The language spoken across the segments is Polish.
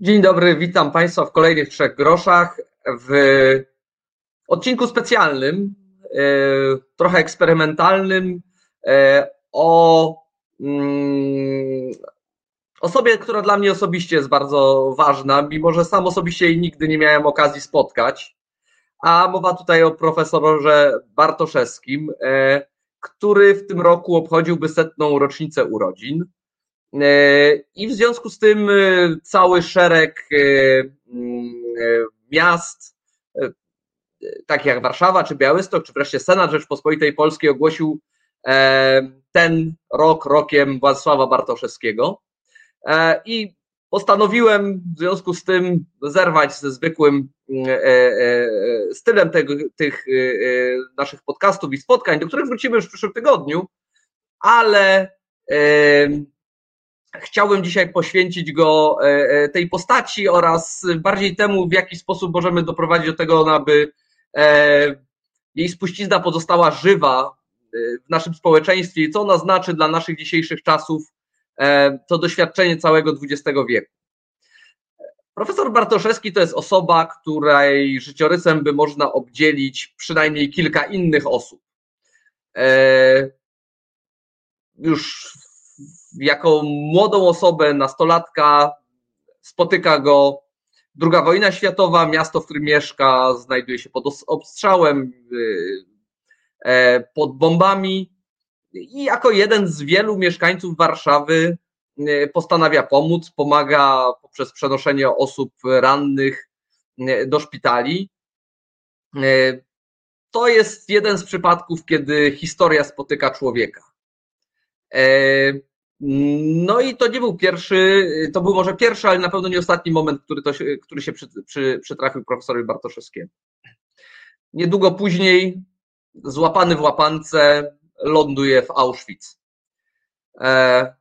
Dzień dobry, witam Państwa w kolejnych trzech groszach. W odcinku specjalnym, e, trochę eksperymentalnym, e, o mm, osobie, która dla mnie osobiście jest bardzo ważna, mimo że sam osobiście jej nigdy nie miałem okazji spotkać. A mowa tutaj o profesorze Bartoszewskim, e, który w tym roku obchodziłby setną rocznicę urodzin. E, I w związku z tym e, cały szereg e, mm, miast, takich jak Warszawa czy Białystok, czy wreszcie Senat Rzeczpospolitej Polskiej ogłosił ten rok rokiem Władysława Bartoszewskiego. I postanowiłem w związku z tym zerwać ze zwykłym stylem tego, tych naszych podcastów i spotkań, do których wrócimy już w przyszłym tygodniu, ale chciałbym dzisiaj poświęcić go e, e, tej postaci oraz bardziej temu, w jaki sposób możemy doprowadzić do tego, aby e, jej spuścizna pozostała żywa w naszym społeczeństwie i co ona znaczy dla naszych dzisiejszych czasów, to doświadczenie całego XX wieku. Profesor Bartoszewski to jest osoba, której życiorysem by można obdzielić przynajmniej kilka innych osób. Już jako młodą osobę, nastolatka, spotyka go druga wojna światowa, miasto, w którym mieszka, znajduje się pod obstrzałem, y, e, pod bombami i jako jeden z wielu mieszkańców Warszawy y, postanawia pomóc, pomaga poprzez przenoszenie osób rannych y, do szpitali. To jest jeden z przypadków, kiedy historia spotyka człowieka. No i to nie był pierwszy, to był może pierwszy, ale na pewno nie ostatni moment, który, to się, który się przy, przy, przytrafił profesorowi Bartoszewskiemu. Niedługo później, złapany w łapance, ląduje w Auschwitz. E,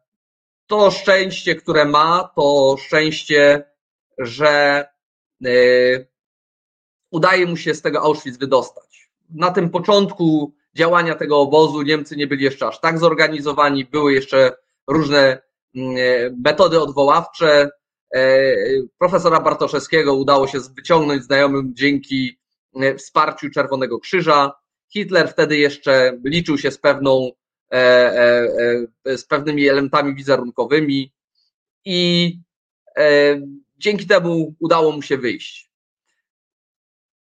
to szczęście, które ma, to szczęście, że e, udaje mu się z tego Auschwitz wydostać. Na tym początku działania tego obozu Niemcy nie byli jeszcze aż tak zorganizowani, były jeszcze różne mm, e, metody odwoławcze. E, profesora Bartoszewskiego udało się wyciągnąć znajomym dzięki e, wsparciu Czerwonego Krzyża. Hitler wtedy jeszcze liczył się z pewną, z pewnymi elementami wizerunkowymi i dzięki temu udało mu się wyjść.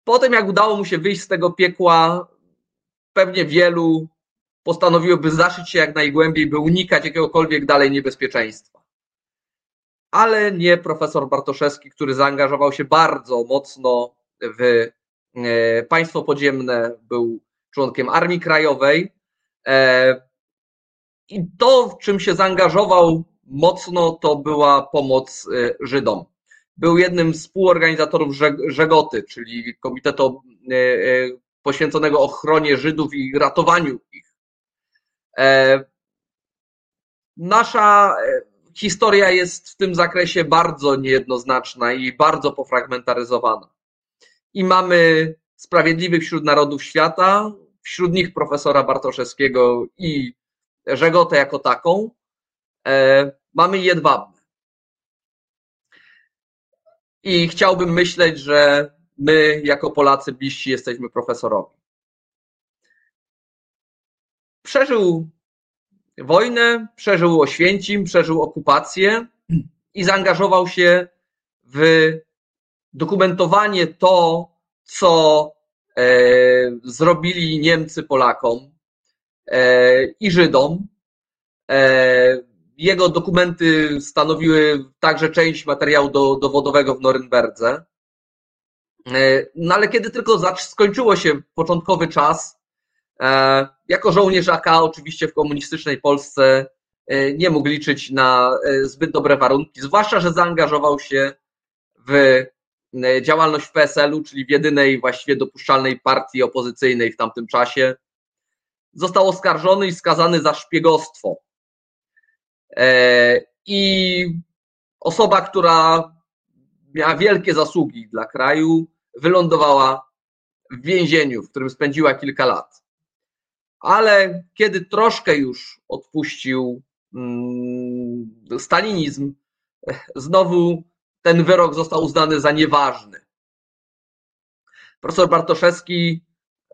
Potem, jak udało mu się wyjść z tego piekła, pewnie wielu postanowiłyby zaszyć się jak najgłębiej, by unikać jakiegokolwiek dalej niebezpieczeństwa. Ale nie profesor Bartoszewski, który zaangażował się bardzo mocno w e, państwo podziemne, był członkiem Armii Krajowej. E, I to, w czym się zaangażował mocno, to była pomoc e, Żydom. Był jednym z współorganizatorów Żegoty, czyli komitetu poświęconego ochronie Żydów i ratowaniu ich. E, nasza e, historia jest w tym zakresie bardzo niejednoznaczna i bardzo pofragmentaryzowana. I mamy sprawiedliwych wśród narodów świata, wśród nich profesora Bartoszewskiego i Żegotę jako taką. E, mamy jedwabne. I chciałbym myśleć, że my jako Polacy bliżsi jesteśmy profesorowi. Przeżył wojnę, przeżył Oświęcim, przeżył okupację i zaangażował się w dokumentowanie to, co e, zrobili Niemcy Polakom e, i Żydom. E, jego dokumenty stanowiły także część materiału do, dowodowego w Norymberdze. No ale kiedy tylko skończyło się początkowy czas, E, jako żołnierz AK oczywiście w komunistycznej Polsce e, nie mógł liczyć na e, zbyt dobre warunki, zwłaszcza, że zaangażował się w działalność PSL-u, czyli w jedynej właściwie dopuszczalnej partii opozycyjnej w tamtym czasie. Został oskarżony i skazany za szpiegostwo. I osoba, która miała wielkie zasługi dla kraju, wylądowała w więzieniu, w którym spędziła kilka lat ale kiedy troszkę już odpuścił mm, stalinizm, znowu ten wyrok został uznany za nieważny. Profesor Bartoszewski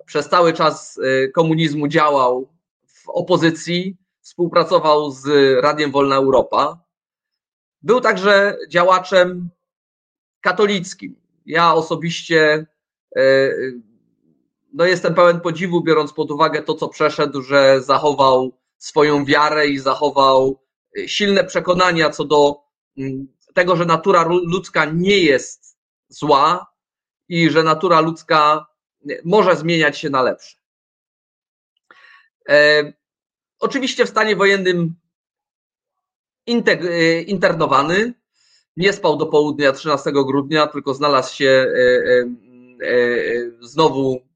przez cały czas komunizmu działał w opozycji, współpracował z Radiem Wolna Europa. Był także działaczem katolickim. Ja osobiście e, no jestem pełen podziwu, biorąc pod uwagę to, co przeszedł, że zachował swoją wiarę i zachował silne przekonania co do mm, tego, że natura ludzka nie jest zła i że natura ludzka może zmieniać się na lepsze. E, oczywiście w stanie wojennym e, internowany, nie spał do południa 13 grudnia, tylko znalazł się znowu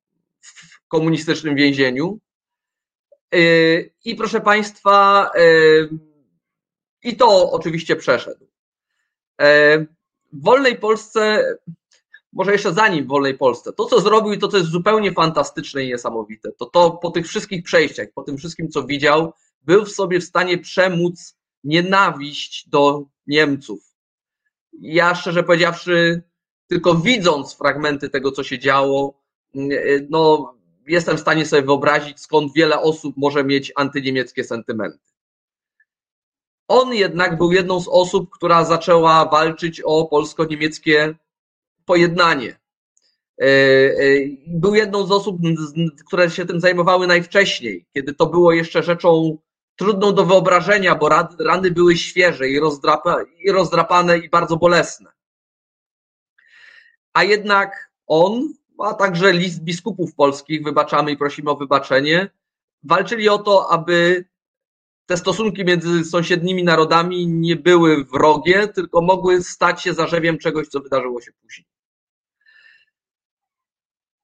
komunistycznym więzieniu. I proszę Państwa, i to oczywiście przeszedł. W wolnej Polsce może jeszcze zanim w wolnej Polsce, to co zrobił i to, co jest zupełnie fantastyczne i niesamowite, to to po tych wszystkich przejściach, po tym wszystkim, co widział, był w sobie w stanie przemóc nienawiść do Niemców. Ja szczerze powiedziawszy, tylko widząc fragmenty tego, co się działo, no, jestem w stanie sobie wyobrazić, skąd wiele osób może mieć antyniemieckie sentymenty. On jednak był jedną z osób, która zaczęła walczyć o polsko-niemieckie pojednanie. E, e, był jedną z osób, które się tym zajmowały najwcześniej, kiedy to było jeszcze rzeczą trudną do wyobrażenia, bo rany były świeże i, rozdrapa, i rozdrapane i bardzo bolesne. A jednak on, a także list biskupów polskich, wybaczamy i prosimy o wybaczenie, walczyli o to, aby te stosunki między sąsiednimi narodami nie były wrogie, tylko mogły stać się zarzewiem czegoś, co wydarzyło się później.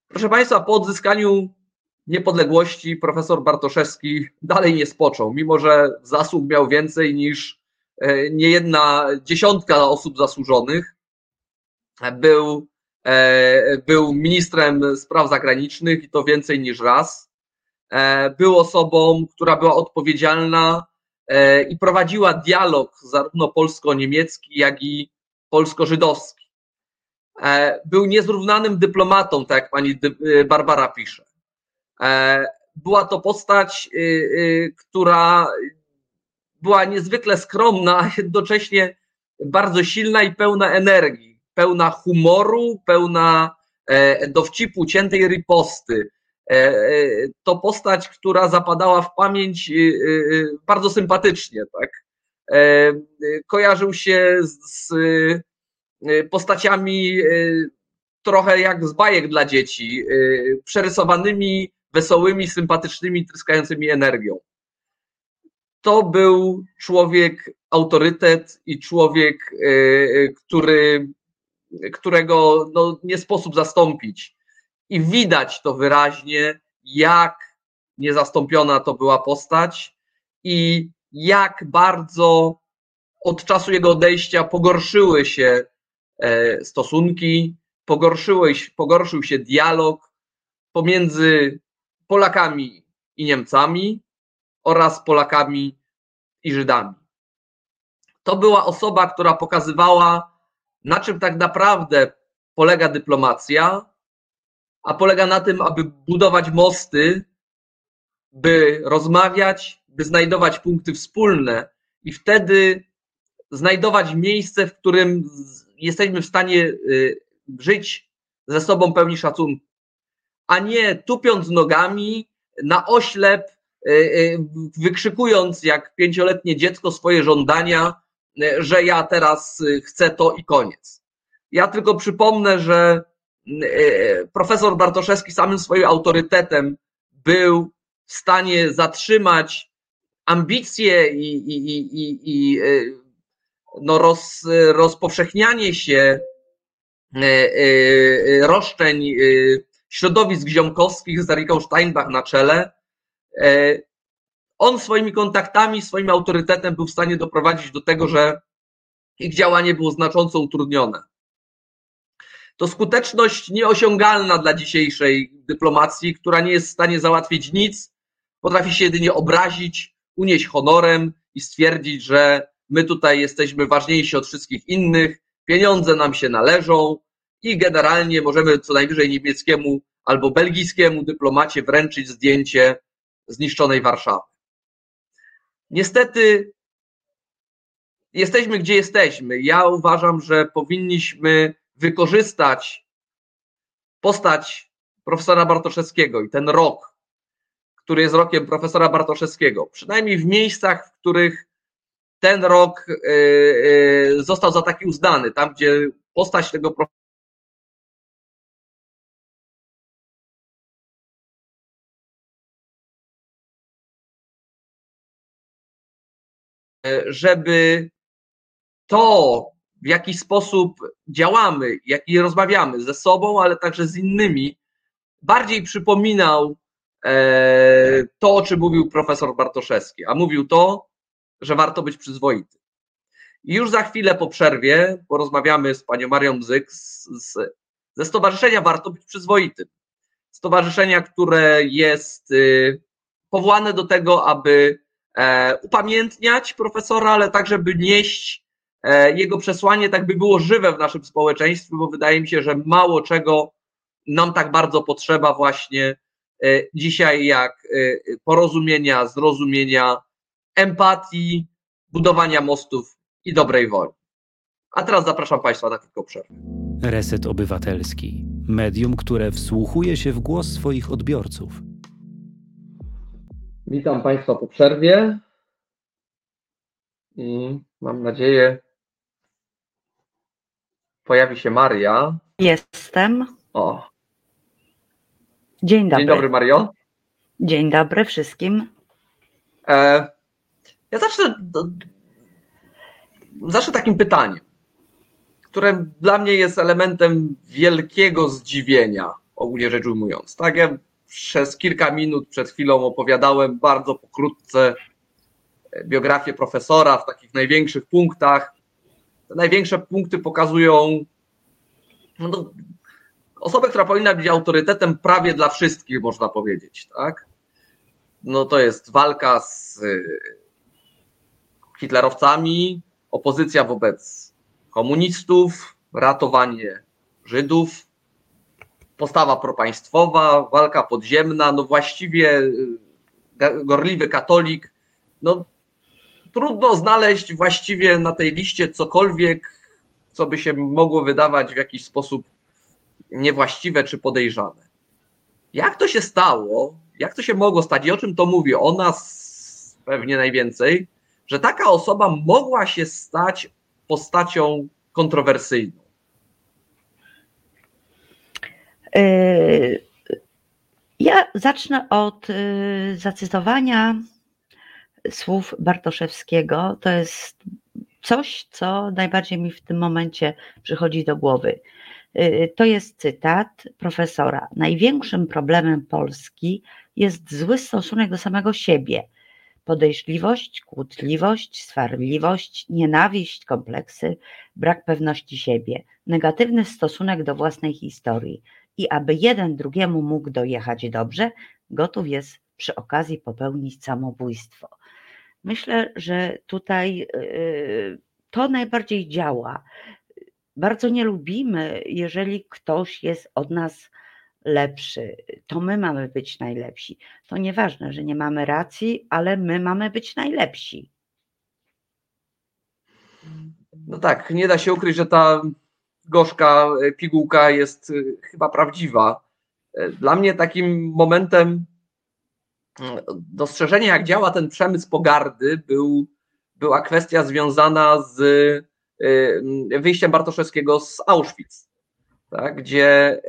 Proszę Państwa, po odzyskaniu niepodległości profesor Bartoszewski dalej nie spoczął, mimo że zasług miał więcej niż e, niejedna dziesiątka osób zasłużonych. Był, był ministrem spraw zagranicznych i to więcej niż raz. E, był osobą, która była odpowiedzialna i prowadziła dialog zarówno polsko-niemiecki, jak i polsko-żydowski. E, był niezrównanym dyplomatą, tak jak pani e, Barbara pisze. E, była to postać, która była niezwykle skromna, a jednocześnie bardzo silna i pełna energii, pełna humoru, pełna dowcipu, ciętej riposty. To postać, która zapadała w pamięć bardzo sympatycznie, tak. Kojarzył się z postaciami trochę jak z bajek dla dzieci, przerysowanymi, wesołymi, sympatycznymi, tryskającymi energią. To był człowiek autorytet i człowiek, który, którego no, nie sposób zastąpić. I widać to wyraźnie, jak niezastąpiona to była postać i jak bardzo od czasu jego odejścia pogorszyły się E, stosunki, pogorszył się dialog pomiędzy Polakami i Niemcami oraz Polakami i Żydami. To była osoba, która pokazywała, na czym tak naprawdę polega dyplomacja, a polega na tym, aby budować mosty, by rozmawiać, by znajdować punkty wspólne i wtedy znajdować miejsce, w którym jesteśmy w stanie y, żyć ze sobą pełni szacunku, a nie tupiąc nogami na oślep, y, y, wykrzykując jak pięcioletnie dziecko swoje żądania, że ja teraz chcę to i koniec. Ja tylko przypomnę, że profesor Bartoszewski samym swoim autorytetem był w stanie zatrzymać ambicje i, i, i, i no roz, rozpowszechnianie się e, e, roszczeń e, środowisk ziomkowskich z Ariką Steinbach na czele, on swoimi kontaktami, swoim autorytetem był w stanie doprowadzić do tego, że ich działanie było znacząco utrudnione. To skuteczność nieosiągalna dla dzisiejszej dyplomacji, która nie jest w stanie załatwić nic, potrafi się jedynie obrazić, unieść honorem i stwierdzić, że my tutaj jesteśmy ważniejsi od wszystkich innych, pieniądze nam się należą i generalnie możemy co najwyżej niemieckiemu albo belgijskiemu dyplomacie wręczyć zdjęcie zniszczonej Warszawy. Niestety jesteśmy gdzie jesteśmy. Ja uważam, że powinniśmy wykorzystać postać profesora Bartoszewskiego i ten rok, który jest rokiem profesora Bartoszewskiego, przynajmniej w miejscach, w których ten rok e, e, został za taki uznany, tam gdzie postać tego żeby to, w jaki sposób działamy, jaki rozmawiamy ze sobą, ale także z innymi, bardziej przypominał e, to, o czym mówił profesor Bartoszewski, a mówił to, że warto być przyzwoity. I już za chwilę po przerwie porozmawiamy z panią Marią Bzyk z, z, ze Stowarzyszenia Warto Być Przyzwoitym. Stowarzyszenia, które jest y, powołane do tego, aby e, upamiętniać profesora, ale także by nieść e, jego przesłanie, tak by było żywe w naszym społeczeństwie, bo wydaje mi się, że mało czego nam tak bardzo potrzeba właśnie e, dzisiaj, jak porozumienia, zrozumienia, empatii, budowania mostów i dobrej woli. A teraz zapraszam Państwa na krótką przerwę. Reset Obywatelski. Medium, które wsłuchuje się w głos swoich odbiorców. Witam Państwa po przerwie. I mam nadzieję, pojawi się Maria. Jestem. O. Dzień dobry. Dzień dobry, Mario. Dzień dobry wszystkim. E, ja zacznę, zacznę takim pytaniem, które dla mnie jest elementem wielkiego zdziwienia, ogólnie rzecz ujmując. Tak, ja przez kilka minut przed chwilą opowiadałem bardzo pokrótce biografię profesora w takich największych punktach. Te największe punkty pokazują no, osobę, która powinna być autorytetem prawie dla wszystkich, można powiedzieć. Tak? No to jest walka z hitlerowcami, opozycja wobec komunistów, ratowanie Żydów, postawa propaństwowa, walka podziemna, no właściwie y, gorliwy katolik. No, trudno znaleźć właściwie na tej liście cokolwiek, co by się mogło wydawać w jakiś sposób niewłaściwe czy podejrzane. Jak to się stało? Jak to się mogło stać i o czym to mówi? O nas pewnie najwięcej, że taka osoba mogła się stać postacią kontrowersyjną? Yy, ja zacznę od yy, zacytowania słów Bartoszewskiego. To jest coś, co najbardziej mi w tym momencie przychodzi do głowy. Yy, to jest cytat profesora. Największym problemem Polski jest zły stosunek do samego siebie podejrzliwość, kłótliwość, swarliwość, nienawiść, kompleksy, brak pewności siebie, negatywny stosunek do własnej historii i aby jeden drugiemu mógł dojechać dobrze, gotów jest przy okazji popełnić samobójstwo. Myślę, że tutaj yy, to najbardziej działa. Bardzo nie lubimy, jeżeli ktoś jest od nas lepszy, to my mamy być najlepsi. To nieważne, że nie mamy racji, ale my mamy być najlepsi. No tak, nie da się ukryć, że ta gorzka e, pigułka jest e, chyba prawdziwa. E, dla mnie takim momentem dostrzeżenia, jak działa ten przemysł pogardy, był, była kwestia związana z wyjściem Bartoszewskiego z Auschwitz, tak, gdzie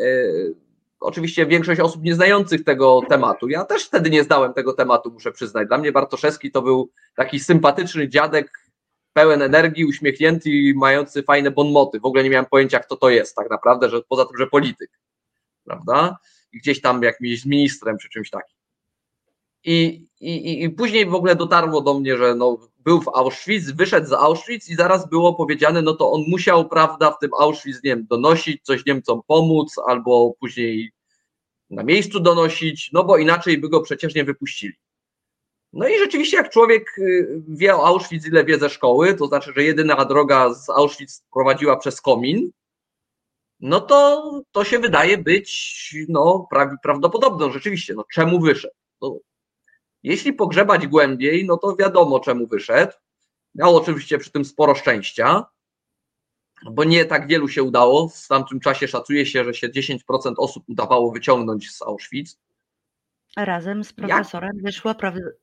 oczywiście większość osób nieznających tego tematu. Ja też wtedy nie zdałem tego tematu, muszę przyznać. Dla mnie Bartoszewski to był taki sympatyczny dziadek, pełen energii, uśmiechnięty i mający fajne bonmoty. W ogóle nie miałem pojęcia, kto to jest tak naprawdę, że poza tym, że polityk. Prawda? I gdzieś tam jakimś ministrem czy czymś takim. I, i, I później w ogóle dotarło do mnie, że no, był w Auschwitz, wyszedł z Auschwitz i zaraz było powiedziane, no to on musiał, prawda, w tym Auschwitz, nie wiem, donosić, coś Niemcom pomóc, albo później na miejscu donosić, no bo inaczej by go przecież nie wypuścili. No i rzeczywiście, jak człowiek y, wie o Auschwitz, ile wie ze szkoły, to znaczy, że jedyna droga z Auschwitz prowadziła przez komin, no to to się wydaje być no, prawdopodobną rzeczywiście. No, czemu wyszedł? No, jeśli pogrzebać głębiej, no to wiadomo, czemu wyszedł. Miał oczywiście przy tym sporo szczęścia, bo nie tak wielu się udało. W tamtym czasie szacuje się, że się 10% osób udawało wyciągnąć z Auschwitz. Razem z profesorem Jak? wyszło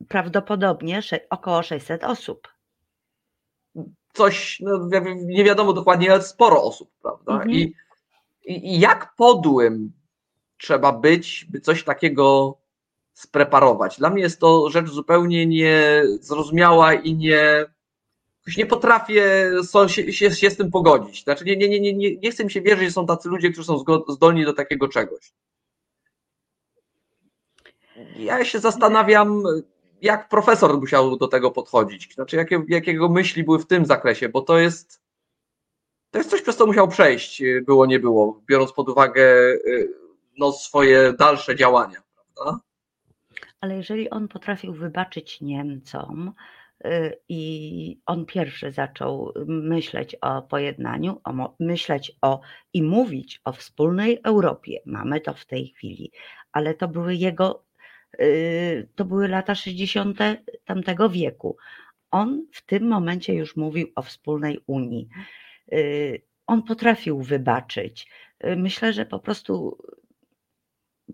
prawdopodobnie około 600 osób. Coś, no, nie wiadomo dokładnie, ale sporo osób, prawda? Mhm. I, I jak podłym trzeba być, by coś takiego spreparować? Dla mnie jest to rzecz zupełnie niezrozumiała i nie, nie potrafię się, się, się, z tym pogodzić. Znaczy, nie, nie, nie, nie, nie chcę mi się wierzyć, że są tacy ludzie, którzy są zdolni do takiego czegoś. Ja się zastanawiam, jak profesor musiał do tego podchodzić. Znaczy, jakie, jakiego myśli były w tym zakresie, bo to jest, to jest coś, przez co musiał przejść, było, nie było, biorąc pod uwagę y, no, swoje dalsze działania. Prawda? Ale jeżeli on potrafił wybaczyć Niemcom, Y, i on pierwszy zaczął myśleć o pojednaniu, o, myśleć o i mówić o wspólnej Europie. Mamy to w tej chwili, ale to były jego, to były lata 60. tamtego wieku. On w tym momencie już mówił o wspólnej Unii. Y, on potrafił wybaczyć. Myślę, że po prostu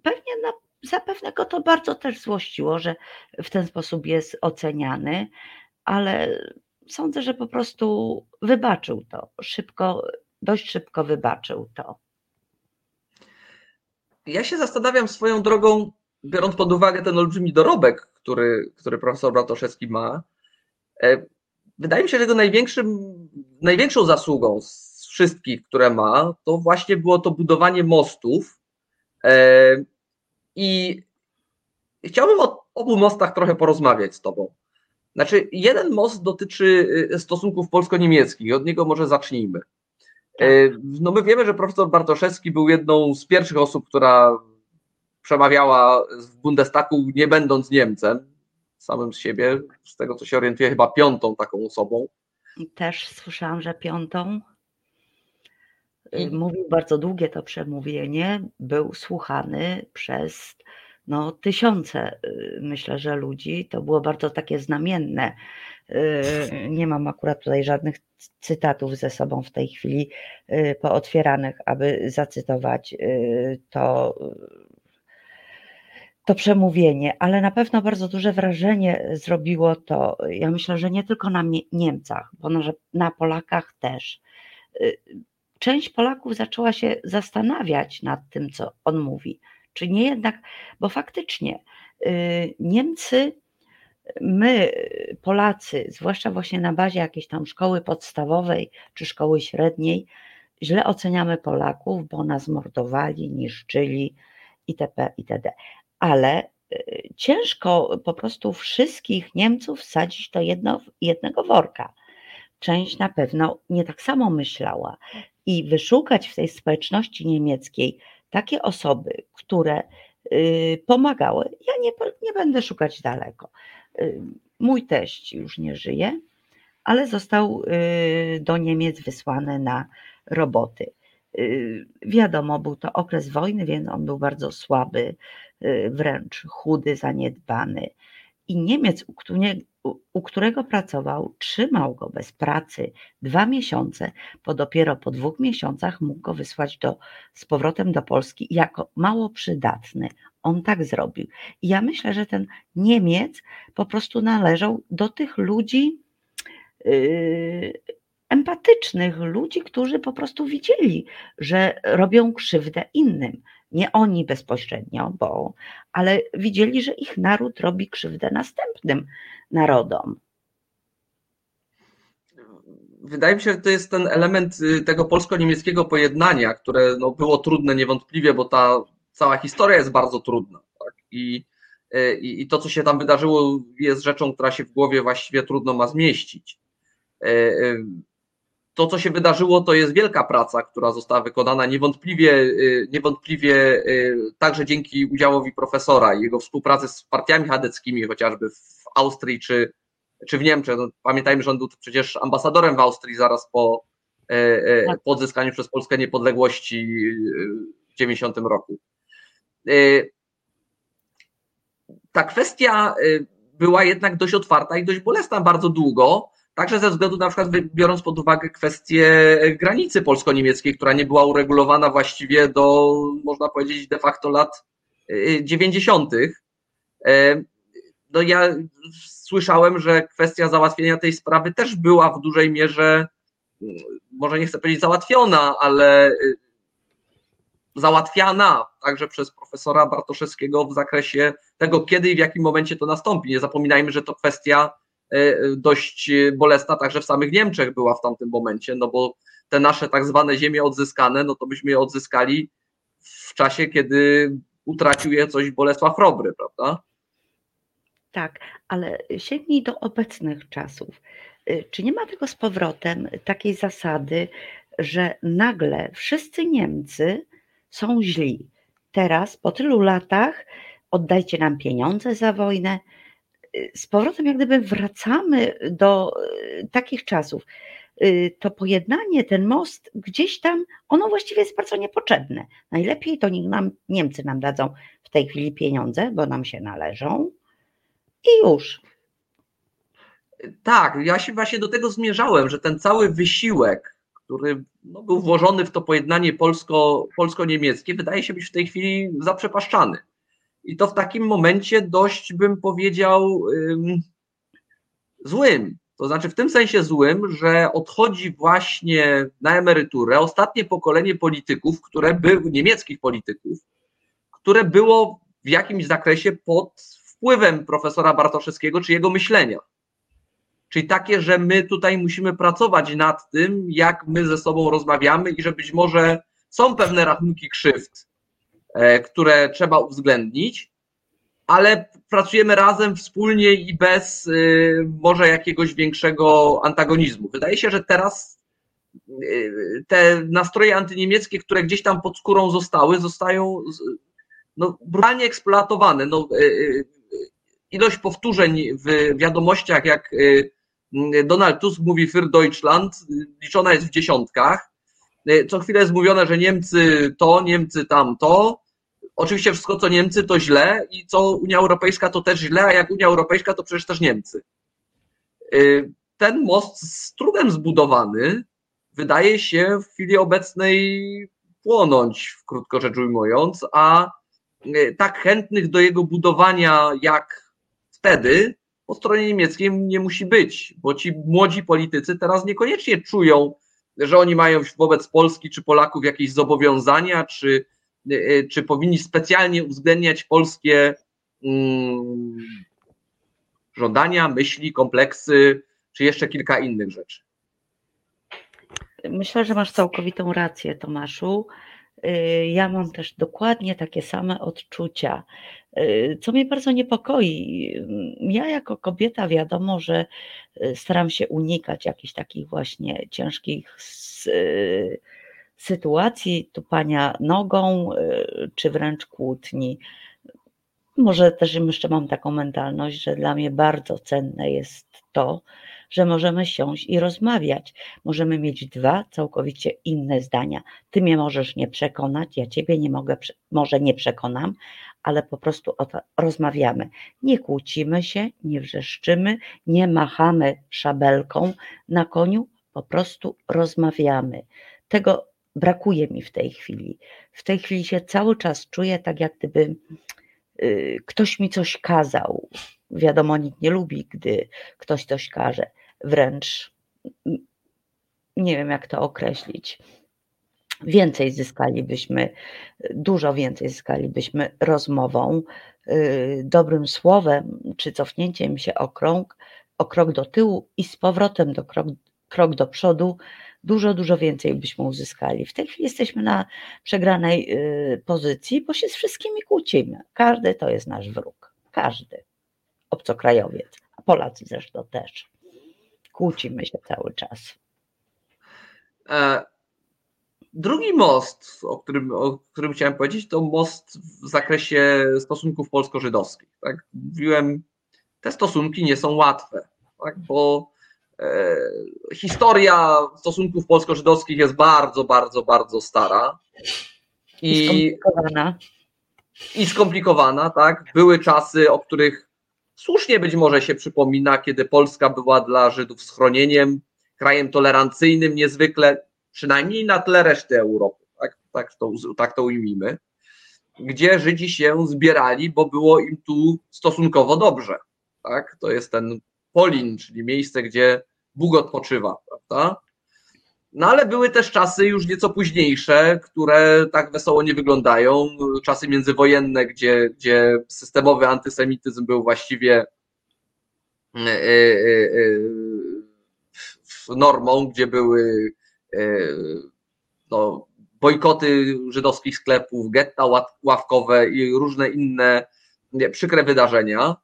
pewnie na zapewne go to bardzo też złościło, że w ten sposób jest oceniany, ale sądzę, że po prostu wybaczył to. Szybko, dość szybko wybaczył to. Ja się zastanawiam swoją drogą, biorąc pod uwagę ten olbrzymi dorobek, który, który profesor Bratoszewski ma. E, wydaje mi się, że jego największym, największą zasługą z wszystkich, które ma, to właśnie było to budowanie mostów. E, I chciałbym o obu mostach trochę porozmawiać z Tobą. Znaczy, jeden most dotyczy y, stosunków polsko-niemieckich, od niego może zacznijmy. Tak. No my wiemy, że profesor Bartoszewski był jedną z pierwszych osób, która przemawiała w Bundestagu, nie będąc Niemcem, samym z siebie, z tego co się orientuję, chyba piątą taką osobą. Też słyszałam, że piątą. Y, mówił bardzo długie to przemówienie, był słuchany przez no, tysiące, y, myślę, że ludzi. To było bardzo takie znamienne. Y, nie mam akurat tutaj żadnych cytatów ze sobą w tej chwili pootwieranych, aby zacytować to, to przemówienie, ale na pewno bardzo duże wrażenie zrobiło to, ja myślę, że nie tylko na Niemcach, bo na Polakach też. Część Polaków zaczęła się zastanawiać nad tym, co on mówi czy nie jednak, bo faktycznie Niemcy, my, Polacy, zwłaszcza właśnie na bazie jakiejś tam szkoły podstawowej czy szkoły średniej, źle oceniamy Polaków, bo nas mordowali, niszczyli itp. itd. Ale y, ciężko po prostu wszystkich Niemców wsadzić do jedno, jednego worka. Część na pewno nie tak samo myślała i wyszukać w tej społeczności niemieckiej takie osoby, które y, pomagały, ja nie, nie będę szukać daleko. Y, mój teść już nie żyje, ale został do Niemiec wysłany na roboty. Wiadomo, był to okres wojny, więc on był bardzo słaby, wręcz chudy, zaniedbany. I Niemiec, u którego pracował, trzymał go bez pracy dwa miesiące, bo dopiero po dwóch miesiącach mógł go wysłać do, z powrotem do Polski jako mało przydatny. On tak zrobił. I ja myślę, że ten Niemiec po prostu należał do tych ludzi yy, empatycznych, ludzi, którzy po prostu widzieli, że robią krzywdę innym nie oni bezpośrednio, bo, ale widzieli, że ich naród robi krzywdę następnym narodom. Wydaje mi się, że to jest ten element y, tego polsko-niemieckiego pojednania, które no, było trudne niewątpliwie, bo ta cała historia jest bardzo trudna. Tak? I, y, i, I to, co się tam wydarzyło, jest rzeczą, która się w głowie właściwie trudno ma zmieścić. Y, to, co się wydarzyło, to jest wielka praca, która została wykonana. Niewątpliwie, y, niewątpliwie także dzięki udziałowi profesora i jego współpracy z partiami chadeckimi, chociażby w Austrii czy, czy w Niemczech. No, pamiętajmy, że on był przecież ambasadorem w Austrii zaraz po, tak. po odzyskaniu przez Polskę niepodległości w 90 roku. Ta kwestia była jednak dość otwarta i dość bolesna bardzo długo, także ze względu na przykład biorąc pod uwagę kwestię granicy polsko-niemieckiej, która nie była uregulowana właściwie do, można powiedzieć, de facto lat 90. Y, e, no ja słyszałem, że kwestia załatwienia tej sprawy też była w dużej mierze, może nie chcę powiedzieć załatwiona, ale załatwiana także przez profesora Bartoszewskiego w zakresie tego, kiedy i w jakim momencie to nastąpi. Nie zapominajmy, że to kwestia e, dość bolesna także w samych Niemczech była w tamtym momencie, no bo te nasze tak zwane ziemie odzyskane, no to myśmy je odzyskali w czasie, kiedy utracił je coś Bolesław Chrobry, prawda? Tak, ale sięgnij do obecnych czasów. E, czy nie ma tego z powrotem takiej zasady, że nagle wszyscy Niemcy są źli. Teraz, po tylu latach, oddajcie nam pieniądze za wojnę. Z powrotem, jak gdyby wracamy do y, takich czasów. Y, to pojednanie, ten most, gdzieś tam, ono właściwie jest bardzo niepotrzebne. Najlepiej to nam, Niemcy nam dadzą w tej chwili pieniądze, bo nam się należą i już. Tak, ja się właśnie do tego zmierzałem, że ten cały wysiłek który no, był włożony w to pojednanie polsko, polsko-niemieckie, wydaje się być w tej chwili zaprzepaszczany. I to w takim momencie dość bym powiedział ym, złym. To znaczy w tym sensie złym, że odchodzi właśnie na emeryturę ostatnie pokolenie polityków, które były, niemieckich polityków, które było w jakimś zakresie pod wpływem profesora Bartoszewskiego czy jego myślenia. Czyli takie, że my tutaj musimy pracować nad tym, jak my ze sobą rozmawiamy i że być może są pewne rachunki krzywd, które trzeba uwzględnić, ale pracujemy razem, wspólnie i bez e, może jakiegoś większego antagonizmu. Wydaje się, że teraz e, te nastroje antyniemieckie, które gdzieś tam pod skórą zostały, zostają no, brutalnie eksploatowane. No, ilość powtórzeń w wiadomościach, jak Donald Tusk mówi für Deutschland, liczona jest w dziesiątkach. Co chwilę jest mówione, że Niemcy to, Niemcy tamto. Oczywiście wszystko, co Niemcy, to źle i co Unia Europejska, to też źle, a jak Unia Europejska, to przecież też Niemcy. Ten most z trudem zbudowany wydaje się w chwili obecnej płonąć, krótko rzecz ujmując, a tak chętnych do jego budowania jak wtedy, po stronie niemieckiej nie musi być, bo ci młodzi politycy teraz niekoniecznie czują, że oni mają wobec Polski czy Polaków jakieś zobowiązania, czy, czy powinni specjalnie uwzględniać polskie mm, żądania, myśli, kompleksy, czy jeszcze kilka innych rzeczy. Myślę, że masz całkowitą rację, Tomaszu. Y, ja mam też dokładnie takie same odczucia, y, co mnie bardzo niepokoi. Ja, jako kobieta, wiadomo, że y, staram się unikać jakichś takich właśnie ciężkich sytuacji, tupania nogą, czy wręcz kłótni. Może też jeszcze mam taką mentalność, że dla mnie bardzo cenne jest to, że możemy siąść i rozmawiać. Możemy mieć dwa całkowicie inne zdania. Ty mnie możesz nie przekonać, ja ciebie nie mogę, może nie przekonam, ale po prostu rozmawiamy. Nie kłócimy się, nie wrzeszczymy, nie machamy szabelką na koniu, po prostu rozmawiamy. Tego brakuje mi w tej chwili. W tej chwili się cały czas czuję tak, jak gdyby y, ktoś mi coś kazał. Wiadomo, nikt nie lubi, gdy ktoś coś każe wręcz nie wiem, jak to określić. Więcej zyskalibyśmy, dużo więcej zyskalibyśmy rozmową, y, dobrym słowem, czy cofnięciem się o krok, o krok do tyłu i z powrotem do krok, krok do przodu, dużo, dużo więcej byśmy uzyskali. W tej chwili jesteśmy na przegranej y, pozycji, bo się z wszystkimi kłócimy. Każdy to jest nasz wróg. Każdy. Obcokrajowiec. A Polacy zresztą też kłócimy się cały czas. Drugi most, o którym, o którym chciałem powiedzieć, to most w zakresie stosunków polsko-żydowskich. Tak? Mówiłem, te stosunki nie są łatwe, tak? bo e, historia stosunków polsko-żydowskich jest bardzo, bardzo, bardzo stara. I, I skomplikowana. I skomplikowana, tak. Były czasy, o których słusznie być może się przypomina, kiedy Polska była dla Żydów schronieniem, krajem tolerancyjnym niezwykle przynajmniej na tle reszty Europy, tak, tak, to, tak to ujmijmy, gdzie Żydzi się zbierali, bo było im tu stosunkowo dobrze. Tak? To jest ten Polin, czyli miejsce, gdzie Bóg odpoczywa, prawda? No ale były też czasy już nieco późniejsze, które tak wesoło nie wyglądają. Czasy międzywojenne, gdzie, gdzie systemowy antysemityzm był właściwie e, e, e, normą, gdzie były no, bojkoty żydowskich sklepów, getta ławkowe i różne inne przykre wydarzenia.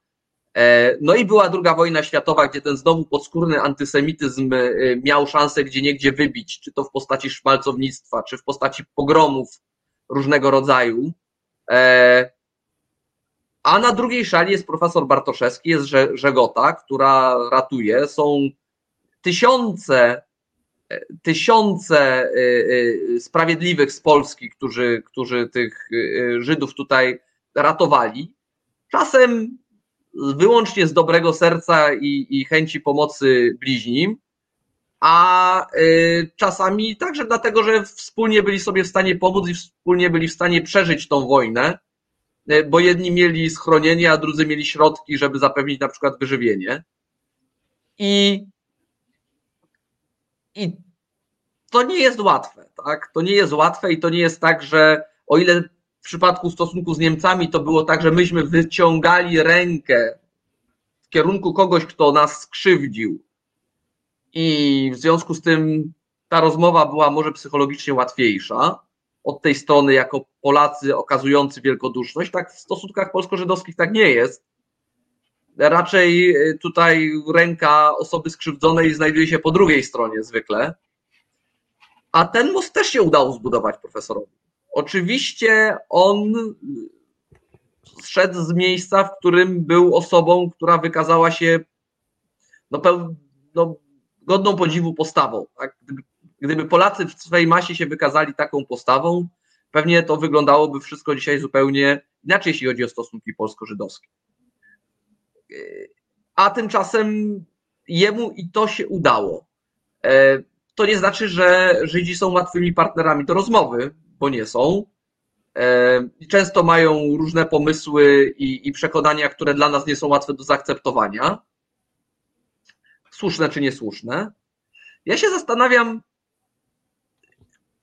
E, no i była druga wojna światowa, gdzie ten znowu podskórny antysemityzm e, miał szansę gdzie niegdzie wybić, czy to w postaci szmalcownictwa, czy w postaci pogromów różnego rodzaju. A na drugiej szali jest profesor Bartoszewski, jest Żegota, która ratuje. Są tysiące tysiące sprawiedliwych z Polski, którzy, którzy tych Żydów tutaj ratowali. Czasem wyłącznie z dobrego serca i, i chęci pomocy bliźnim, a czasami także dlatego, że wspólnie byli sobie w stanie pomóc i wspólnie byli w stanie przeżyć tą wojnę, bo jedni mieli schronienie, a drudzy mieli środki, żeby zapewnić na przykład wyżywienie. I i to nie jest łatwe, tak? To nie jest łatwe i to nie jest tak, że o ile przypadku stosunku z Niemcami to było tak, że myśmy wyciągali rękę w kierunku kogoś, kto nas skrzywdził i w związku z tym ta rozmowa była może psychologicznie łatwiejsza od tej strony jako Polacy okazujący wielkoduszność, tak w stosunkach polsko-żydowskich tak nie jest. Raczej tutaj ręka osoby skrzywdzonej znajduje się po drugiej stronie zwykle. A ten most też się udało zbudować profesorowi. Oczywiście on szedł z miejsca, w którym był osobą, która wykazała się no, no, godną podziwu postawą. Tak? Gdyby, Polacy w swojej masie się wykazali taką postawą, pewnie to wyglądałoby wszystko dzisiaj zupełnie inaczej, jeśli chodzi o stosunki polsko-żydowskie. A tymczasem jemu i to się udało. E, to nie znaczy, że Żydzi są łatwymi partnerami do rozmowy, bo nie są. E, często mają różne pomysły i, i przekonania, które dla nas nie są łatwe do zaakceptowania. Słuszne czy niesłuszne. Ja się zastanawiam,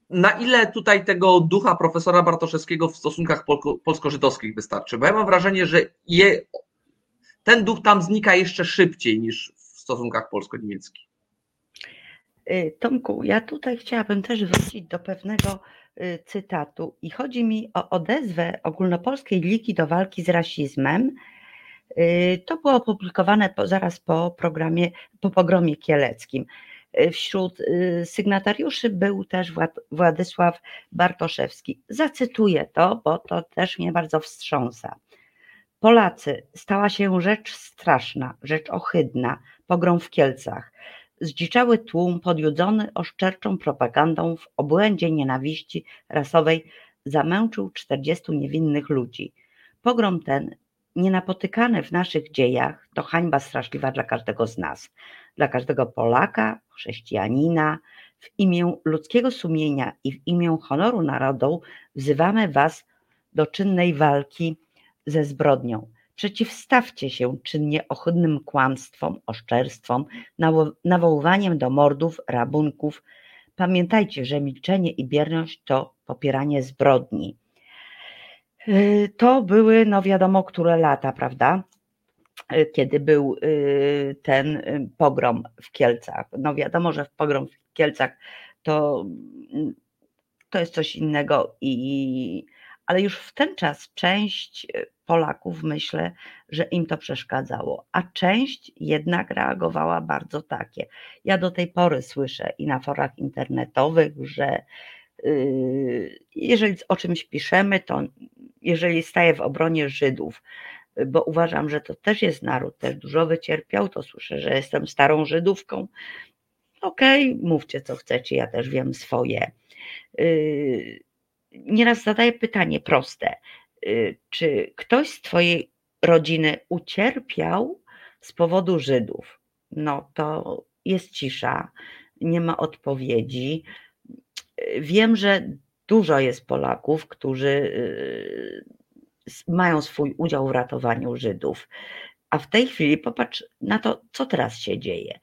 na ile tutaj tego ducha profesora Bartoszewskiego w stosunkach polsko-żydowskich wystarczy? Bo ja mam wrażenie, że je, ten duch tam znika jeszcze szybciej niż w stosunkach polsko-niemieckich. Y, Tomku, ja tutaj chciałabym też wrócić do pewnego cytatu i chodzi mi o odezwę Ogólnopolskiej Ligi do Walki z Rasizmem. Y, to było opublikowane zaraz po programie, po pogromie kieleckim. Wśród sygnatariuszy był też Władysław Bartoszewski. Zacytuję to, bo to też mnie bardzo wstrząsa. Polacy, stała się rzecz straszna, rzecz ohydna, pogrom w Kielcach. Zdziczały tłum podjudzony oszczerczą propagandą w obłędzie nienawiści rasowej zamęczył czterdziestu niewinnych ludzi. Pogrom ten, nienapotykany w naszych dziejach, to hańba straszliwa dla każdego z nas, dla każdego Polaka, chrześcijanina. W imię ludzkiego sumienia i w imię honoru narodu wzywamy Was do czynnej walki ze zbrodnią. Przeciwstawcie się czynnie ohydnym kłamstwom, oszczerstwom, nawoływaniem do mordów, rabunków. Pamiętajcie, że milczenie i bierność to popieranie zbrodni. Y, to były, no wiadomo, które lata, prawda? Y, kiedy był y, ten pogrom w Kielcach. No wiadomo, że w pogrom w Kielcach to, to jest coś innego i ale już w ten czas część Polaków myślę, że im to przeszkadzało, a część jednak reagowała bardzo takie. Ja do tej pory słyszę i na forach internetowych, że yy, jeżeli o czymś piszemy, to jeżeli staję w obronie Żydów, bo uważam, że to też jest naród, też dużo wycierpiał, to słyszę, że jestem starą Żydówką. Okej, okay, mówcie co chcecie, ja też wiem swoje. Nieraz zadaję pytanie proste. Yy, czy ktoś z Twojej rodziny ucierpiał z powodu Żydów? No to jest cisza, nie ma odpowiedzi. Wiem, że dużo jest Polaków, którzy mają swój udział w ratowaniu Żydów. A w tej chwili popatrz na to, co teraz się dzieje.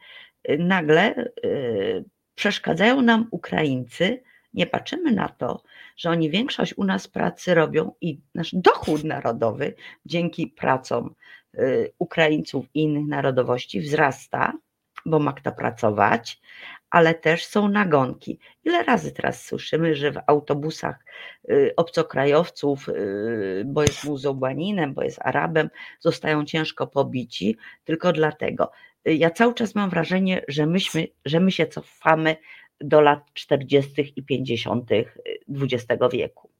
Nagle y, przeszkadzają nam Ukraińcy, nie patrzymy na to, że oni większość u nas pracy robią i nasz dochód narodowy dzięki pracom y, Ukraińców i innych narodowości wzrasta, bo ma kto pracować, ale też są nagonki. Ile razy teraz słyszymy, że w autobusach y, obcokrajowców, y, bo jest muzułmaninem, bo jest Arabem, zostają ciężko pobici, tylko dlatego. Ja cały czas mam wrażenie, że, myśmy, że my się cofamy do lat 40. i 50. XX wieku.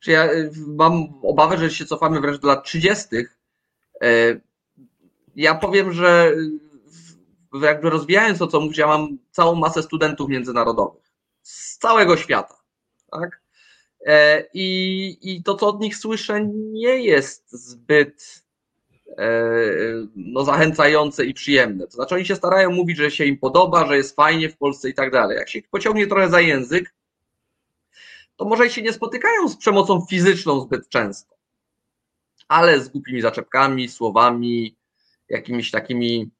Czy ja mam obawę, że się cofamy wręcz do lat 30. Ja powiem, że jakby rozwijając to, co mówisz, ja mam całą masę studentów międzynarodowych z całego świata. Tak? E, I, I to, co od nich słyszę, nie jest zbyt e, no, zachęcające i przyjemne. To znaczy, oni się starają mówić, że się im podoba, że jest fajnie w Polsce i tak dalej. Jak się pociągnie trochę za język, to może się nie spotykają z przemocą fizyczną zbyt często, ale z głupimi zaczepkami, słowami, jakimiś takimi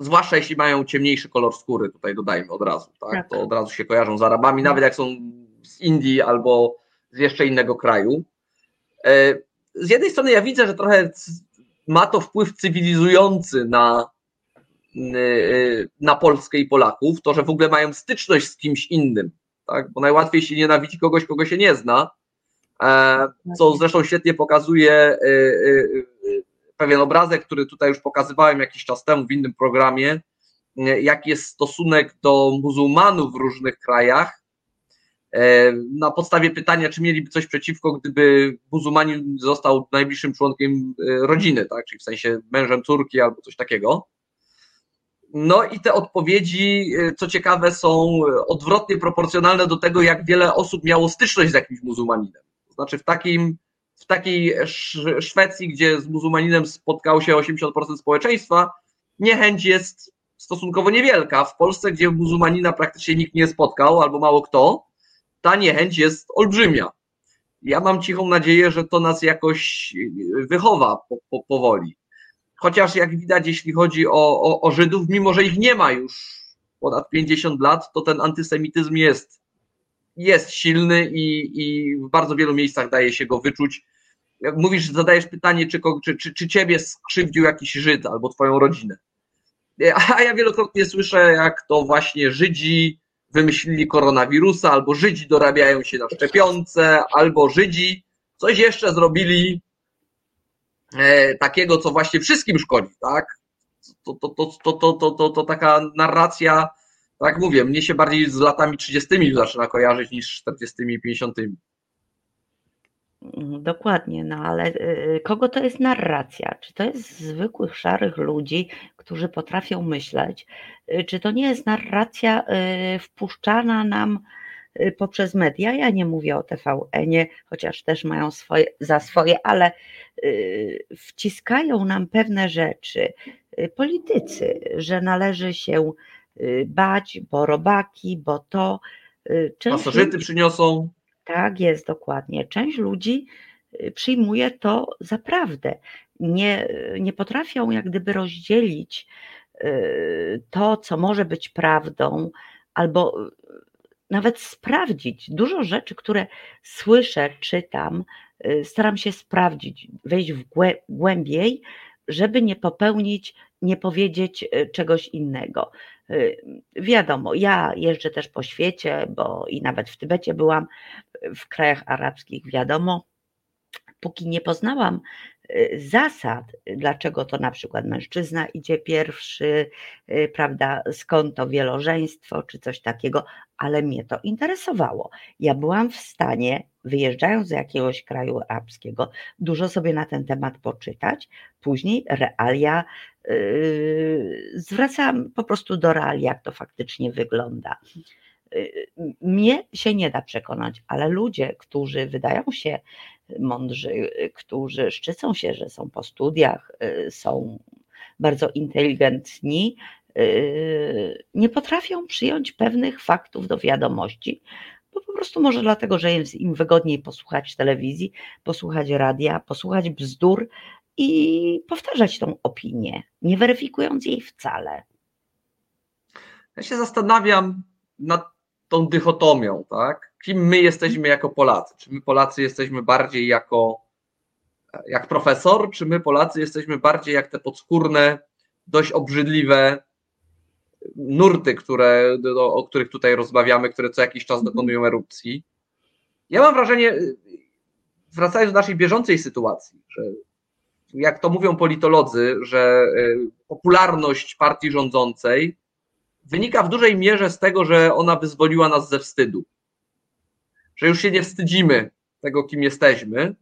zwłaszcza jeśli mają ciemniejszy kolor skóry, tutaj dodajmy od razu, tak? tak? To od razu się kojarzą z Arabami, nawet jak są z Indii albo z jeszcze innego kraju. Z jednej strony ja widzę, że trochę ma to wpływ cywilizujący na, e, na Polskę i Polaków, to, że w ogóle mają styczność z kimś innym, tak? Bo najłatwiej się nienawidzi kogoś, kogo się nie zna, e, co zresztą świetnie pokazuje pewien obrazek, który tutaj już pokazywałem jakiś czas temu w innym programie, jaki jest stosunek do muzułmanów w różnych krajach. E, na podstawie pytania, czy mieliby coś przeciwko, gdyby muzułmanin został najbliższym członkiem e, rodziny, tak? czyli w sensie mężem córki albo coś takiego. No i te odpowiedzi, e, co ciekawe, są odwrotnie proporcjonalne do tego, jak wiele osób miało styczność z jakimś muzułmaninem. To znaczy w takim w takiej Szwecji, gdzie z muzułmaninem spotkało się 80% społeczeństwa, niechęć jest stosunkowo niewielka. W Polsce, gdzie muzułmanina praktycznie nikt nie spotkał, albo mało kto, ta niechęć jest olbrzymia. Ja mam cichą nadzieję, że to nas jakoś wychowa po, po, powoli. Chociaż jak widać, jeśli chodzi o, o, o Żydów, mimo że ich nie ma już ponad 50 lat, to ten antysemityzm jest jest silny i, i w bardzo wielu miejscach daje się go wyczuć. Jak mówisz, zadajesz pytanie, czy, czy, czy, czy ciebie skrzywdził jakiś Żyd albo twoją rodzinę. A ja wielokrotnie słyszę, jak to właśnie Żydzi wymyślili koronawirusa, albo Żydzi dorabiają się na szczepionce, albo Żydzi coś jeszcze zrobili e, takiego, co właśnie wszystkim szkodzi, tak? To, to, to, to, to, to, to, to taka narracja tak mówię, mnie się bardziej z latami 30. zaczyna kojarzyć niż 40. i 50. Mhm, dokładnie, no ale y, kogo to jest narracja? Czy to jest zwykłych, szarych ludzi, którzy potrafią myśleć? Y, czy to nie jest narracja y, wpuszczana nam poprzez media? Ja nie mówię o TVN-ie, chociaż też mają swoje, za swoje, ale wciskają nam pewne rzeczy politycy, że należy się Y, bać, bo robaki, bo to. Y, część Pasożyty przyniosą. Tak jest, dokładnie. Część ludzi y, przyjmuje to za prawdę. Nie, nie potrafią jak gdyby rozdzielić to, co może być prawdą, albo nawet sprawdzić. Dużo rzeczy, które słyszę, czytam, staram się sprawdzić, wejść w głębiej, żeby nie popełnić, nie powiedzieć czegoś innego. Y, wiadomo, ja jeżdżę też po świecie, bo i nawet w Tybecie byłam. w krajach arabskich wiadomo, póki nie poznałam y, zasad, dlaczego to na przykład mężczyzna idzie pierwszy, y, prawda, skąd to wielożeństwo czy coś takiego, ale mnie to interesowało. Ja byłam w stanie, wyjeżdżając z jakiegoś kraju arabskiego, dużo sobie na ten temat poczytać, później realia, yy, zwracam po prostu do realia, jak to faktycznie wygląda. Y, mnie się nie da przekonać, ale ludzie, którzy wydają się mądrzy, którzy szczycą się, że są po studiach, y, są bardzo inteligentni, nie potrafią przyjąć pewnych faktów do wiadomości, po prostu może dlatego, że jest im wygodniej posłuchać telewizji, posłuchać radia, posłuchać bzdur i powtarzać tą opinię, nie weryfikując jej wcale. Ja się zastanawiam nad tą dychotomią, tak? Kim my jesteśmy jako Polacy? Czy my Polacy jesteśmy bardziej jako jak profesor, czy my Polacy jesteśmy bardziej jak te podskórne, dość obrzydliwe nurty, które, o których tutaj rozmawiamy, które co jakiś czas dokonują erupcji. Ja mam wrażenie, wracając do naszej bieżącej sytuacji, że jak to mówią politolodzy, że y, popularność partii rządzącej wynika w dużej mierze z tego, że ona wyzwoliła nas ze wstydu. Że już się nie wstydzimy tego, kim jesteśmy,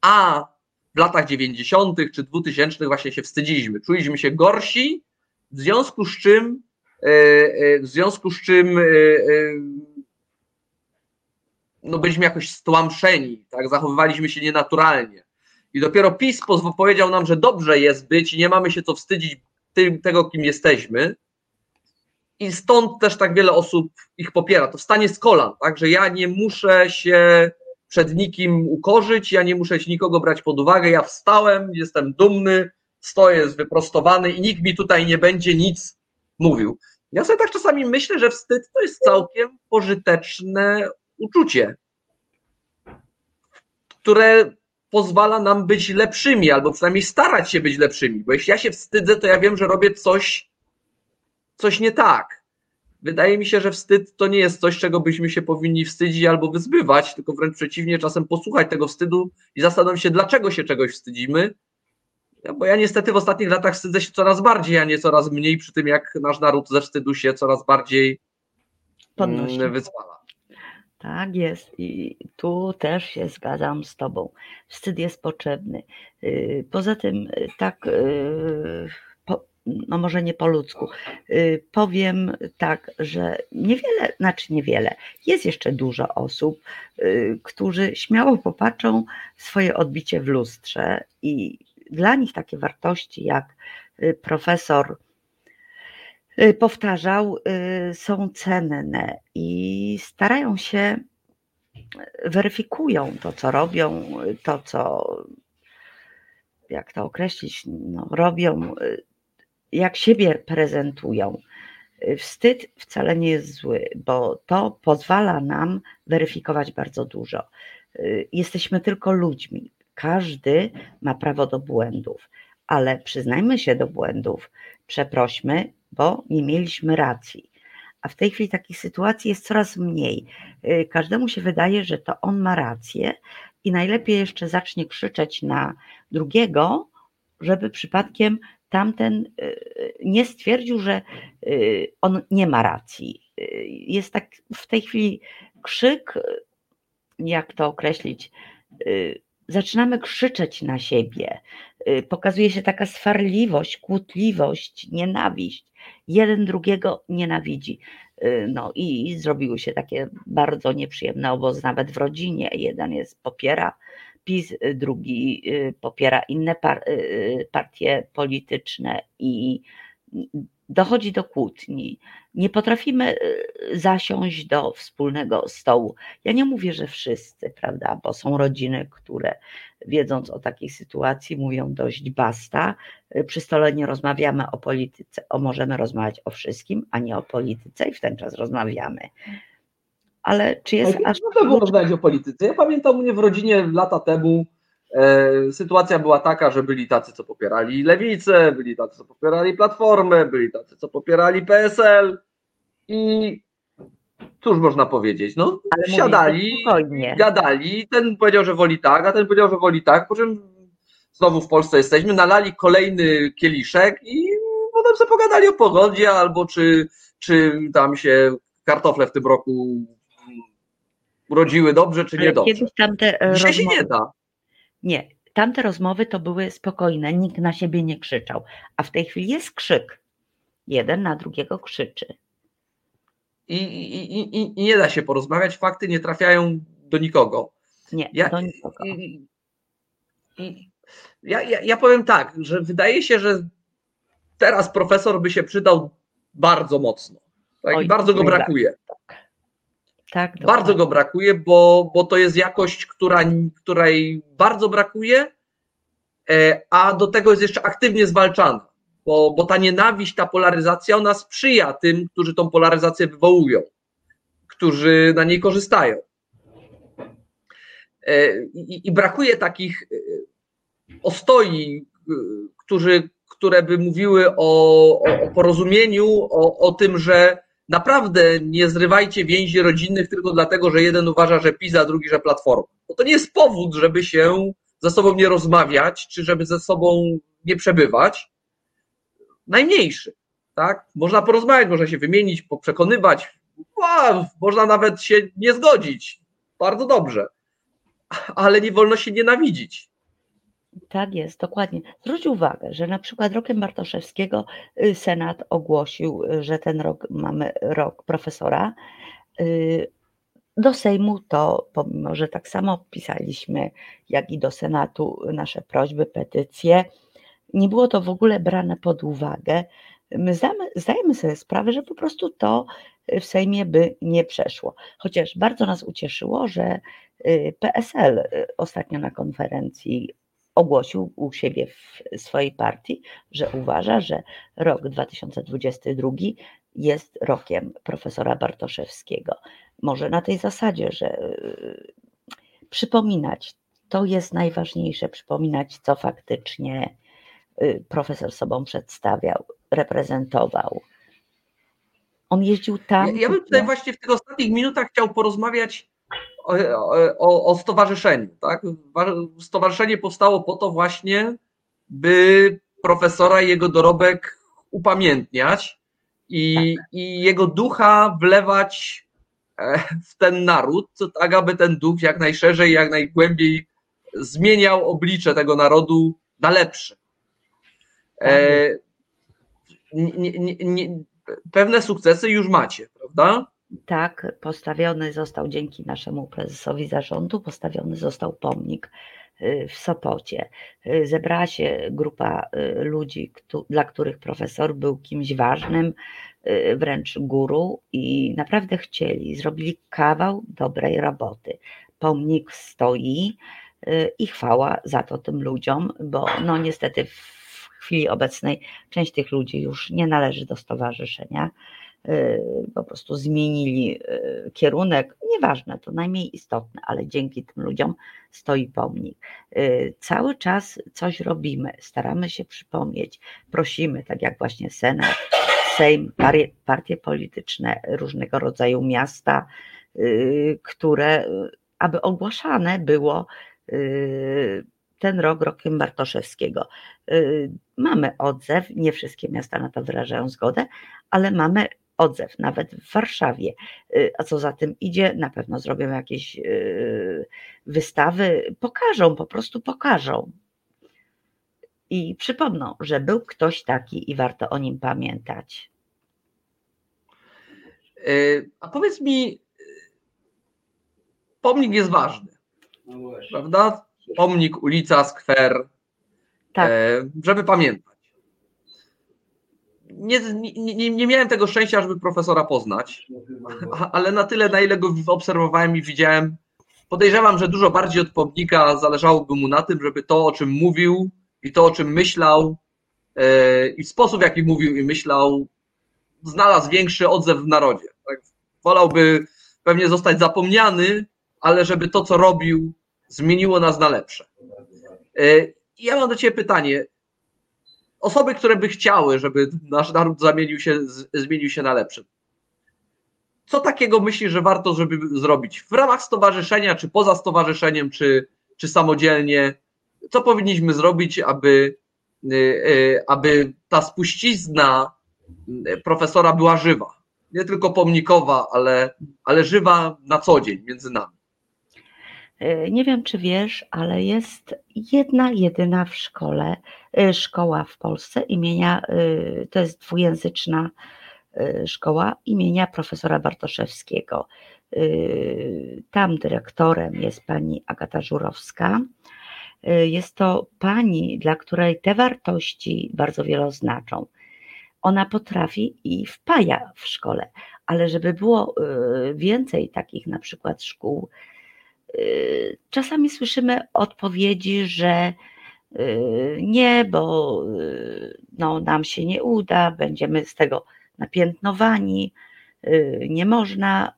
a w latach 90. czy 2000 właśnie się wstydziliśmy. Czuliśmy się gorsi, w związku z czym, e, e, w związku z czym e, no byliśmy jakoś stłamszeni, tak? zachowywaliśmy się nienaturalnie. I dopiero PiS powiedział nam, że dobrze jest być i nie mamy się co wstydzić tym, tego, kim jesteśmy i stąd też tak wiele osób ich popiera. To wstanie z kolan, tak, że ja nie muszę się przed nikim ukorzyć, ja nie muszę nikogo brać pod uwagę, ja wstałem, jestem dumny, stoję wyprostowany i nikt mi tutaj nie będzie nic mówił. Ja sobie tak czasami myślę, że wstyd to jest całkiem pożyteczne uczucie, które pozwala nam być lepszymi, albo przynajmniej starać się być lepszymi, bo jeśli ja się wstydzę, to ja wiem, że robię coś coś nie tak. Wydaje mi się, że wstyd to nie jest coś, czego byśmy się powinni wstydzić albo wyzbywać, tylko wręcz przeciwnie, czasem posłuchać tego wstydu i zastanowić się, dlaczego się czegoś wstydzimy. Bo ja niestety w ostatnich latach wstydzę się coraz bardziej, a nie coraz mniej, przy tym jak nasz naród ze wstydu się coraz bardziej Podnosi. Mm, wyzwala. Tak jest i tu też się zgadzam z Tobą. Wstyd jest potrzebny. Y, poza tym, y, tak y, no może nie po ludzku. Powiem tak, że niewiele, znaczy niewiele, jest jeszcze dużo osób, którzy śmiało popatrzą swoje odbicie w lustrze i dla nich takie wartości jak y, profesor powtarzał, są cenne i starają się, weryfikują to, co robią, to, co, jak to określić, no, robią jak siebie prezentują. Wstyd wcale nie jest zły, bo to pozwala nam weryfikować bardzo dużo. Jesteśmy tylko ludźmi. Każdy ma prawo do błędów, ale przyznajmy się do błędów, przeprośmy, bo nie mieliśmy racji. A w tej chwili takich sytuacji jest coraz mniej. Każdemu się wydaje, że to on ma rację i najlepiej jeszcze zacznie krzyczeć na drugiego, żeby przypadkiem tamten y, y, nie stwierdził, że y, on nie ma racji. Jest tak w tej chwili krzyk, jak to określić, zaczynamy krzyczeć na siebie. Pokazuje się taka swarliwość, kłótliwość, nienawiść. Jeden drugiego nienawidzi. No i zrobiły się takie bardzo nieprzyjemne obozy nawet w rodzinie. Jeden jest popiera PiS, drugi y, popiera inne par y, partie polityczne i dochodzi do kłótni. Nie potrafimy y, zasiąść do wspólnego stołu. Ja nie mówię, że wszyscy, prawda, bo są rodziny, które wiedząc o takiej sytuacji mówią dość basta. Przy stole nie rozmawiamy o polityce, o możemy rozmawiać o wszystkim, a nie o polityce i w ten czas rozmawiamy ale czy jest aż... Można było rozmawiać o polityce. Ja pamiętam u mnie w rodzinie lata temu sytuacja była taka, że byli tacy, co popierali lewicę, byli tacy, co popierali Platformę, byli tacy, co popierali PSL i cóż można powiedzieć? No, Ale siadali, gadali, ten powiedział, że woli tak, a ten powiedział, że woli tak, po czym znowu w Polsce jesteśmy, nalali kolejny kieliszek i potem sobie pogadali o pogodzie, albo czy, czy tam się kartofle w tym roku urodziły dobrze, czy Ale niedobrze. Kiedyś tamte e, Dzisiaj się rozmowy, nie da. Nie, tamte rozmowy to były spokojne, nikt na siebie nie krzyczał, a w tej chwili jest krzyk. Jeden na drugiego krzyczy. I, i, i, i- nie da się porozmawiać, fakty nie trafiają do nikogo. Nie, Ja- do nikogo. Ja, ja, ja powiem tak, że wydaje się, że teraz profesor by się przydał bardzo mocno. Tak? Oj, bardzo go brakuje. Tak, Bardzo go brakuje, bo, bo to jest jakość, która, której bardzo brakuje, e, a do tego jest jeszcze aktywnie zwalczana. Bo, bo ta nienawiść, ta polaryzacja, ona sprzyja tym, którzy tą polaryzację wywołują, którzy na niej korzystają. E, I, i brakuje takich e, ostoi, którzy, które by mówiły o, o, o porozumieniu, o, o tym, że naprawdę nie zrywajcie więzi rodzinnych tylko dlatego, że jeden uważa, że PiS, a drugi, że Platforma. Bo to nie jest powód, żeby się ze sobą nie rozmawiać, czy żeby ze sobą nie przebywać. Najmniejszy, tak? Można porozmawiać, można się wymienić, przekonywać, wow, można nawet się nie zgodzić. Bardzo dobrze. Ale nie wolno się nienawidzić. Tak jest, dokładnie. Zwróć uwagę, że na przykład rokiem Bartoszewskiego y, Senat ogłosił, y, że ten rok mamy rok profesora. Y, Do Sejmu to, pomimo że tak samo pisaliśmy, jak i do Senatu nasze prośby, petycje, nie było to w ogóle brane pod uwagę. My zdamy, zdajemy sobie sprawę, że po prostu to w Sejmie by nie przeszło. Chociaż bardzo nas ucieszyło, że PSL ostatnio na konferencji ogłosił u siebie w swojej partii, że uważa, że rok 2022 jest rokiem profesora Bartoszewskiego. Może na tej zasadzie, że y, przypominać, to jest najważniejsze, przypominać, co faktycznie y, profesor sobą przedstawiał, reprezentował. On jeździł tam. Ja, ja bym tutaj właśnie w tych ostatnich minutach chciał porozmawiać o, o, o stowarzyszeniu. Tak? Stowarzyszenie powstało po to właśnie, by profesora i jego dorobek upamiętniać i, Tak. i jego ducha wlewać e, w ten naród, tak aby ten duch jak najszerzej, jak najgłębiej zmieniał oblicze tego narodu na lepsze. E, nie, nie, nie, pewne sukcesy już macie, prawda? Tak, postawiony został dzięki naszemu prezesowi zarządu, postawiony został pomnik y, w Sopocie. Y, Zebrała się grupa y, ludzi, dla których profesor był kimś ważnym, wręcz guru i naprawdę chcieli, zrobili kawał dobrej roboty. Pomnik stoi i chwała za to tym ludziom, bo no niestety w chwili obecnej część tych ludzi już nie należy do stowarzyszenia po prostu zmienili y, kierunek, nieważne, to najmniej istotne, ale dzięki tym ludziom stoi pomnik. Y, Cały czas coś robimy, staramy się przypomnieć, prosimy, tak jak właśnie Senat, Sejm, partie polityczne różnego rodzaju miasta, y, które, y, aby ogłaszane było y, ten rok rokiem Bartoszewskiego. Y, Mamy odzew, nie wszystkie miasta na to wyrażają zgodę, ale mamy odzew, nawet w Warszawie. Y, A co za tym idzie, na pewno zrobią jakieś y, wystawy, pokażą, po prostu pokażą. I przypomną, że był ktoś taki i warto o nim pamiętać. E, A powiedz mi, pomnik jest ważny, prawda? Pomnik, ulica, skwer, Tak, e, żeby pamiętać. Nie, nie, nie- miałem tego szczęścia, żeby profesora poznać, ale na tyle, na ile go obserwowałem i widziałem, podejrzewam, że dużo bardziej od pomnika zależałoby mu na tym, żeby to, o czym mówił i to, o czym myślał e, i sposób, w jaki mówił i myślał, znalazł większy odzew w narodzie. Tak? Wolałby pewnie zostać zapomniany, ale żeby to, co robił, zmieniło nas na lepsze. E, Ja mam do Ciebie pytanie. Osoby, które by chciały, żeby nasz naród zamienił się, zmienił się na lepszy. co takiego myślisz, że warto, żeby zrobić w ramach stowarzyszenia, czy poza stowarzyszeniem, czy, czy samodzielnie? Co powinniśmy zrobić, aby, y, y, aby ta spuścizna profesora była żywa? Nie tylko pomnikowa, ale, ale żywa na co dzień między nami. E, nie wiem, czy wiesz, ale jest jedna, jedyna w szkole, e, szkoła w Polsce imienia, e, to jest dwujęzyczna szkoła imienia profesora Bartoszewskiego. Tam dyrektorem jest pani Agata Żurowska. Jest to pani, dla której te wartości bardzo wiele znaczą. Ona potrafi i wpaja w szkole, ale żeby było więcej takich na przykład szkół, czasami słyszymy odpowiedzi, że y, nie, bo y, no, nam się nie uda, będziemy z tego napiętnowani, nie można.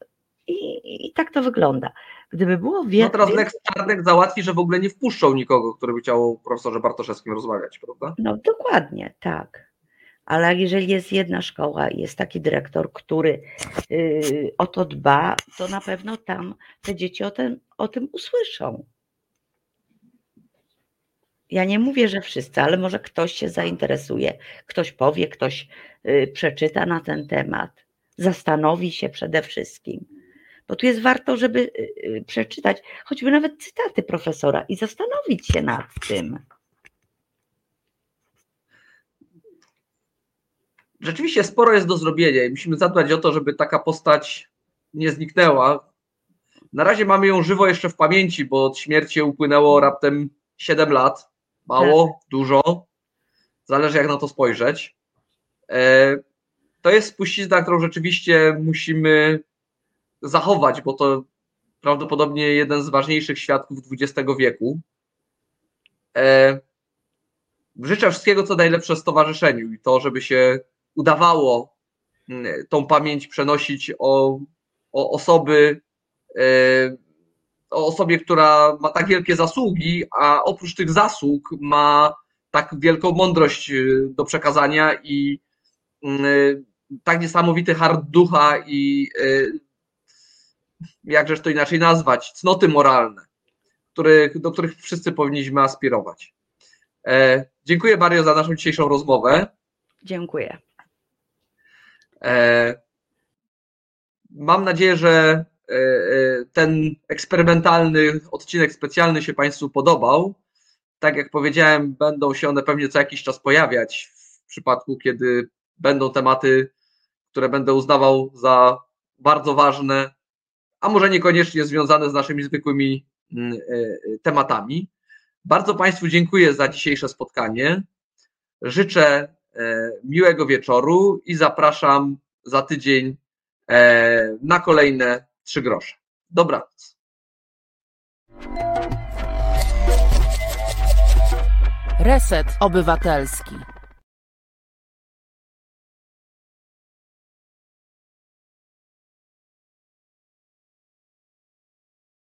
I, i tak to wygląda. Gdyby było więcej. No teraz Lex Czarnek załatwi, że w ogóle nie wpuszczą nikogo, który by chciał o profesorze Bartoszewskim rozmawiać, prawda? No dokładnie, tak ale jeżeli jest jedna szkoła jest taki dyrektor, który y, o to dba, to na pewno tam te dzieci o, ten, o tym usłyszą. Ja nie mówię, że wszyscy, ale może ktoś się zainteresuje, ktoś powie, ktoś y, przeczyta na ten temat, zastanowi się przede wszystkim. Bo tu jest warto, żeby y, przeczytać choćby nawet cytaty profesora i zastanowić się nad tym. rzeczywiście sporo jest do zrobienia i musimy zadbać o to, żeby taka postać nie zniknęła. Na razie mamy ją żywo jeszcze w pamięci, bo od śmierci upłynęło raptem 7 lat. Mało, tak. dużo. Zależy jak na to spojrzeć. E, to jest spuścizna, którą rzeczywiście musimy zachować, bo to prawdopodobnie jeden z ważniejszych świadków XX wieku. E, życzę wszystkiego, co najlepsze stowarzyszeniu i to, żeby się udawało mm, tą pamięć przenosić o, o osoby, o osobie, która ma tak wielkie zasługi, a oprócz tych zasług ma tak wielką mądrość e, do przekazania i e, tak niesamowity hard ducha i jakżeż to inaczej nazwać, cnoty moralne, których, do których wszyscy powinniśmy aspirować. Dziękuję Mario za naszą dzisiejszą rozmowę. Dziękuję. E, mam nadzieję, że e, e, ten eksperymentalny odcinek specjalny się Państwu podobał. Tak jak powiedziałem, będą się one pewnie co jakiś czas pojawiać w przypadku, kiedy będą tematy, które będę uznawał za bardzo ważne, a może niekoniecznie związane z naszymi zwykłymi mm, tematami. Bardzo Państwu dziękuję za dzisiejsze spotkanie. Życzę E, miłego wieczoru i zapraszam za tydzień e, na kolejne trzy grosze. Dobranoc. Reset Obywatelski.